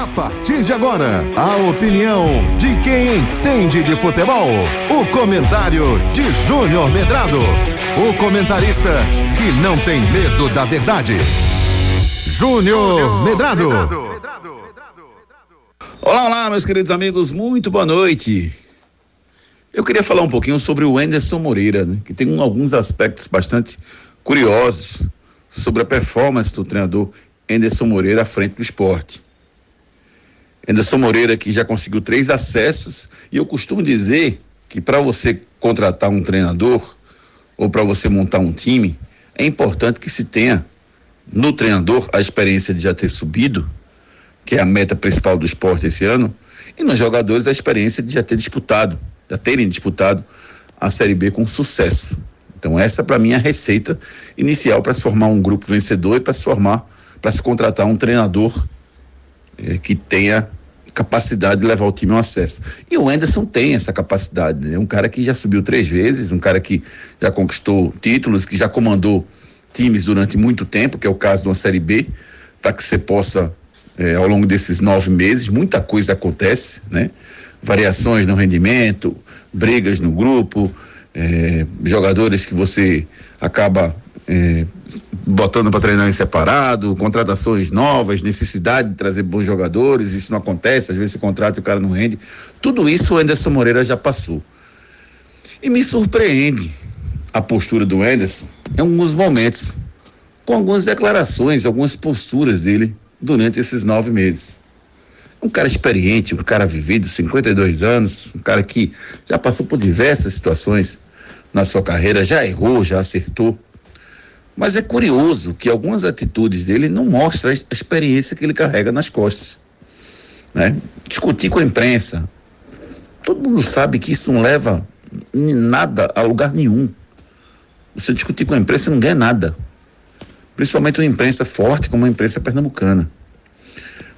A partir de agora, a opinião de quem entende de futebol. O comentário de Júnior Medrado. O comentarista que não tem medo da verdade. Júnior Medrado. Olá, olá, meus queridos amigos, muito boa noite. Eu queria falar um pouquinho sobre o Anderson Moreira, né, que tem um, alguns aspectos bastante curiosos sobre a performance do treinador Anderson Moreira à frente do esporte. Anderson Moreira que já conseguiu três acessos e eu costumo dizer que para você contratar um treinador ou para você montar um time, é importante que se tenha no treinador a experiência de já ter subido, que é a meta principal do esporte esse ano, e nos jogadores a experiência de já ter disputado, já terem disputado a Série B com sucesso. Então essa para mim é a receita inicial para se formar um grupo vencedor e para se formar, para se contratar um treinador eh, que tenha capacidade de levar o time ao acesso. E o Anderson tem essa capacidade, é né? um cara que já subiu três vezes, um cara que já conquistou títulos, que já comandou times durante muito tempo, que é o caso de uma Série B, para que você possa, eh, ao longo desses nove meses, muita coisa acontece, né? Variações no rendimento, brigas no grupo, é, jogadores que você acaba é, botando para treinar em separado, contratações novas, necessidade de trazer bons jogadores, isso não acontece, às vezes você contrata e o cara não rende. Tudo isso o Anderson Moreira já passou. E me surpreende a postura do Anderson em alguns momentos, com algumas declarações, algumas posturas dele durante esses nove meses um cara experiente, um cara vivido, 52 anos, um cara que já passou por diversas situações na sua carreira, já errou, já acertou. Mas é curioso que algumas atitudes dele não mostram a experiência que ele carrega nas costas. Né? Discutir com a imprensa. Todo mundo sabe que isso não leva nada a lugar nenhum. Você discutir com a imprensa não ganha nada. Principalmente uma imprensa forte como a imprensa pernambucana.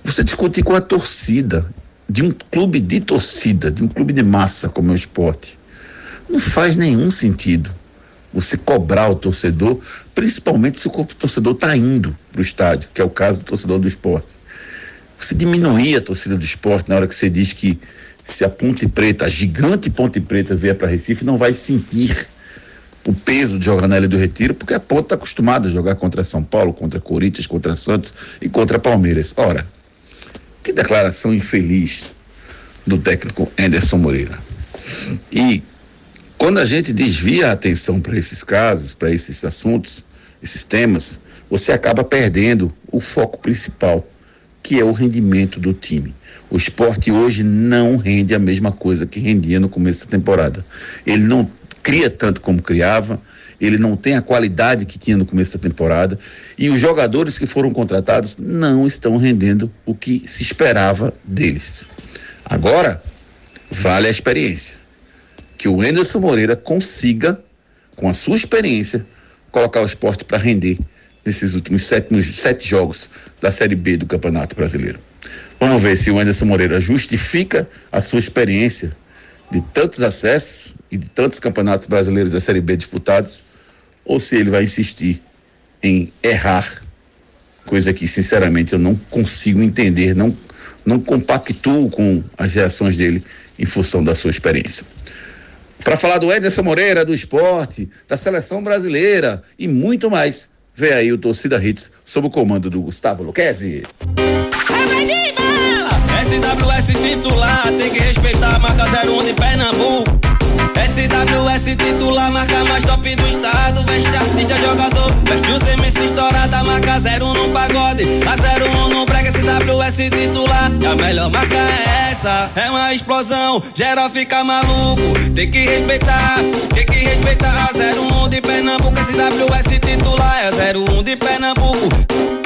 Você discutir com a torcida, de um clube de torcida, de um clube de massa como é o esporte, não faz nenhum sentido você cobrar o torcedor, principalmente se o torcedor está indo para o estádio, que é o caso do torcedor do esporte. Você diminuir a torcida do esporte na hora que você diz que se a Ponte Preta, a gigante Ponte Preta vier para Recife, não vai sentir o peso de jogar na Ilha do Retiro, porque a Ponte está acostumada a jogar contra São Paulo, contra Corinthians, contra Santos e contra Palmeiras. Ora, que declaração infeliz do técnico Anderson Moreira. E quando a gente desvia a atenção para esses casos, para esses assuntos, esses temas, você acaba perdendo o foco principal, que é o rendimento do time. O esporte hoje não rende a mesma coisa que rendia no começo da temporada. Ele não cria tanto como criava, ele não tem a qualidade que tinha no começo da temporada e os jogadores que foram contratados não estão rendendo o que se esperava deles. Agora, vale a experiência. Que o Anderson Moreira consiga, com a sua experiência, colocar o esporte para render nesses últimos sete, sete jogos da Série B do Campeonato Brasileiro. Vamos ver se o Anderson Moreira justifica a sua experiência de tantos acessos e de tantos campeonatos brasileiros da Série B disputados, ou se ele vai insistir em errar, coisa que sinceramente eu não consigo entender, não, não compactuo com as reações dele em função da sua experiência. Para falar do Ederson Moreira, do esporte, da seleção brasileira e muito mais, vem aí o Torcida Hits sob o comando do Gustavo Luquezzi. SWS titular, tem que respeitar a marca 01 de Pernambuco. SWS titular, marca mais top do estado. Veste artista, jogador, veste os MC estourada, marca 01 no pagode. A 01 no brega, SWS titular. E a melhor marca é essa, é uma explosão. Geral fica maluco, tem que respeitar, tem que respeitar. A 01 de Pernambuco, SWS titular. É 01 de Pernambuco.